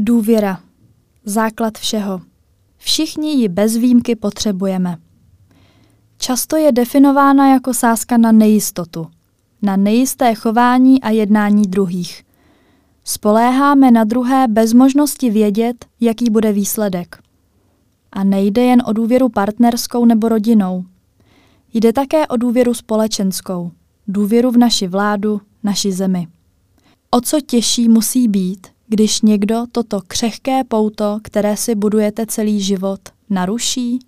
Důvěra. Základ všeho. Všichni ji bez výjimky potřebujeme. Často je definována jako sázka na nejistotu, na nejisté chování a jednání druhých. Spoléháme na druhé bez možnosti vědět, jaký bude výsledek. A nejde jen o důvěru partnerskou nebo rodinou. Jde také o důvěru společenskou, důvěru v naši vládu, naši zemi. O co těžší musí být, když někdo toto křehké pouto, které si budujete celý život, naruší?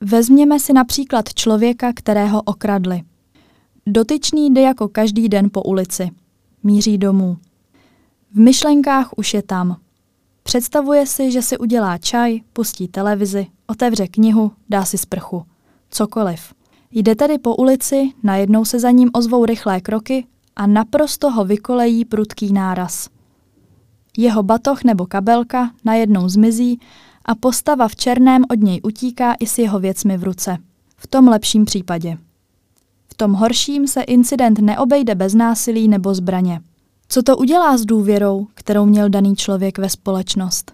Vezměme si například člověka, kterého okradli. Dotyčný jde jako každý den po ulici. Míří domů. V myšlenkách už je tam. Představuje si, že si udělá čaj, pustí televizi, otevře knihu, dá si sprchu. Cokoliv. Jde tedy po ulici, najednou se za ním ozvou rychlé kroky a naprosto ho vykolejí prudký náraz. Jeho batoh nebo kabelka najednou zmizí a postava v černém od něj utíká i s jeho věcmi v ruce. V tom lepším případě. V tom horším se incident neobejde bez násilí nebo zbraně. Co to udělá s důvěrou, kterou měl daný člověk ve společnost?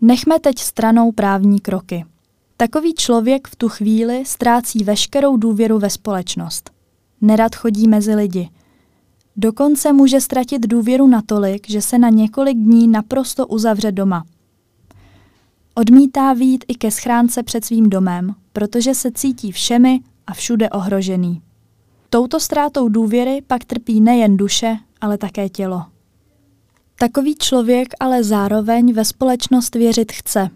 Nechme teď stranou právní kroky. Takový člověk v tu chvíli ztrácí veškerou důvěru ve společnost. Nerad chodí mezi lidi. Dokonce může ztratit důvěru natolik, že se na několik dní naprosto uzavře doma. Odmítá výjít i ke schránce před svým domem, protože se cítí všemi a všude ohrožený. Touto ztrátou důvěry pak trpí nejen duše, ale také tělo. Takový člověk ale zároveň ve společnost věřit chce.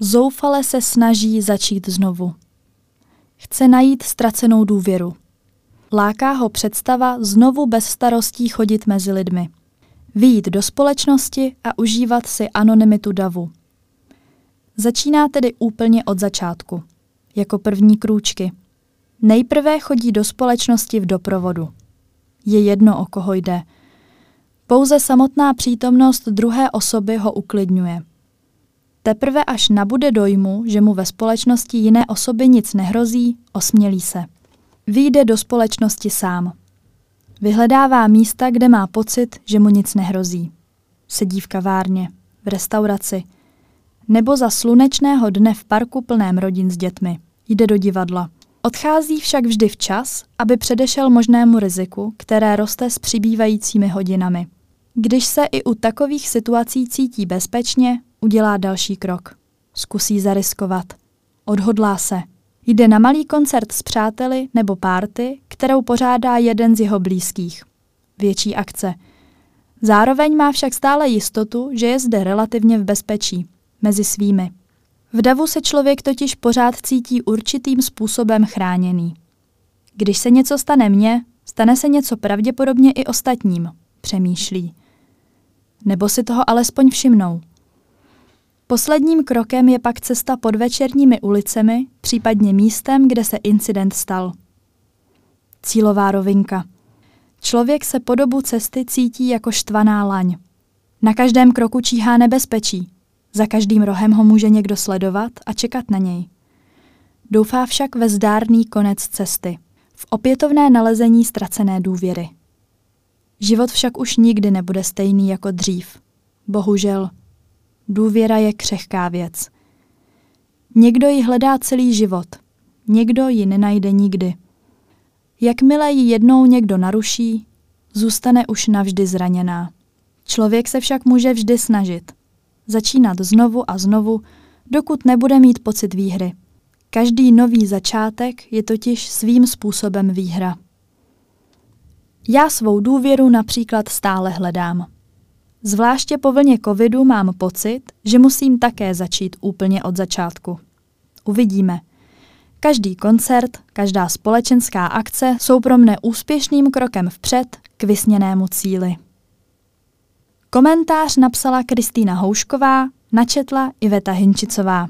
Zoufale se snaží začít znovu. Chce najít ztracenou důvěru. Láká ho představa znovu bez starostí chodit mezi lidmi. Výjít do společnosti a užívat si anonymitu davu. Začíná tedy úplně od začátku, jako první krůčky. Nejprve chodí do společnosti v doprovodu. Je jedno, o koho jde. Pouze samotná přítomnost druhé osoby ho uklidňuje. Teprve až nabude dojmu, že mu ve společnosti jiné osoby nic nehrozí, osmělí se. Vyjde do společnosti sám. Vyhledává místa, kde má pocit, že mu nic nehrozí. Sedí v kavárně, v restauraci, nebo za slunečného dne v parku plném rodin s dětmi. Jde do divadla. Odchází však vždy včas, aby předešel možnému riziku, které roste s přibývajícími hodinami. Když se i u takových situací cítí bezpečně, udělá další krok. Zkusí zariskovat. Odhodlá se. Jde na malý koncert s přáteli nebo párty, kterou pořádá jeden z jeho blízkých. Větší akce. Zároveň má však stále jistotu, že je zde relativně v bezpečí mezi svými. V davu se člověk totiž pořád cítí určitým způsobem chráněný. Když se něco stane mně, stane se něco pravděpodobně i ostatním, přemýšlí. Nebo si toho alespoň všimnou. Posledním krokem je pak cesta pod večerními ulicemi, případně místem, kde se incident stal. Cílová rovinka. Člověk se po dobu cesty cítí jako štvaná laň. Na každém kroku číhá nebezpečí, za každým rohem ho může někdo sledovat a čekat na něj. Doufá však ve zdárný konec cesty, v opětovné nalezení ztracené důvěry. Život však už nikdy nebude stejný jako dřív. Bohužel, důvěra je křehká věc. Někdo ji hledá celý život, někdo ji nenajde nikdy. Jakmile ji jednou někdo naruší, zůstane už navždy zraněná. Člověk se však může vždy snažit – začínat znovu a znovu, dokud nebude mít pocit výhry. Každý nový začátek je totiž svým způsobem výhra. Já svou důvěru například stále hledám. Zvláště po vlně covidu mám pocit, že musím také začít úplně od začátku. Uvidíme. Každý koncert, každá společenská akce jsou pro mne úspěšným krokem vpřed k vysněnému cíli. Komentář napsala Kristýna Houšková, načetla Iveta Hinčicová.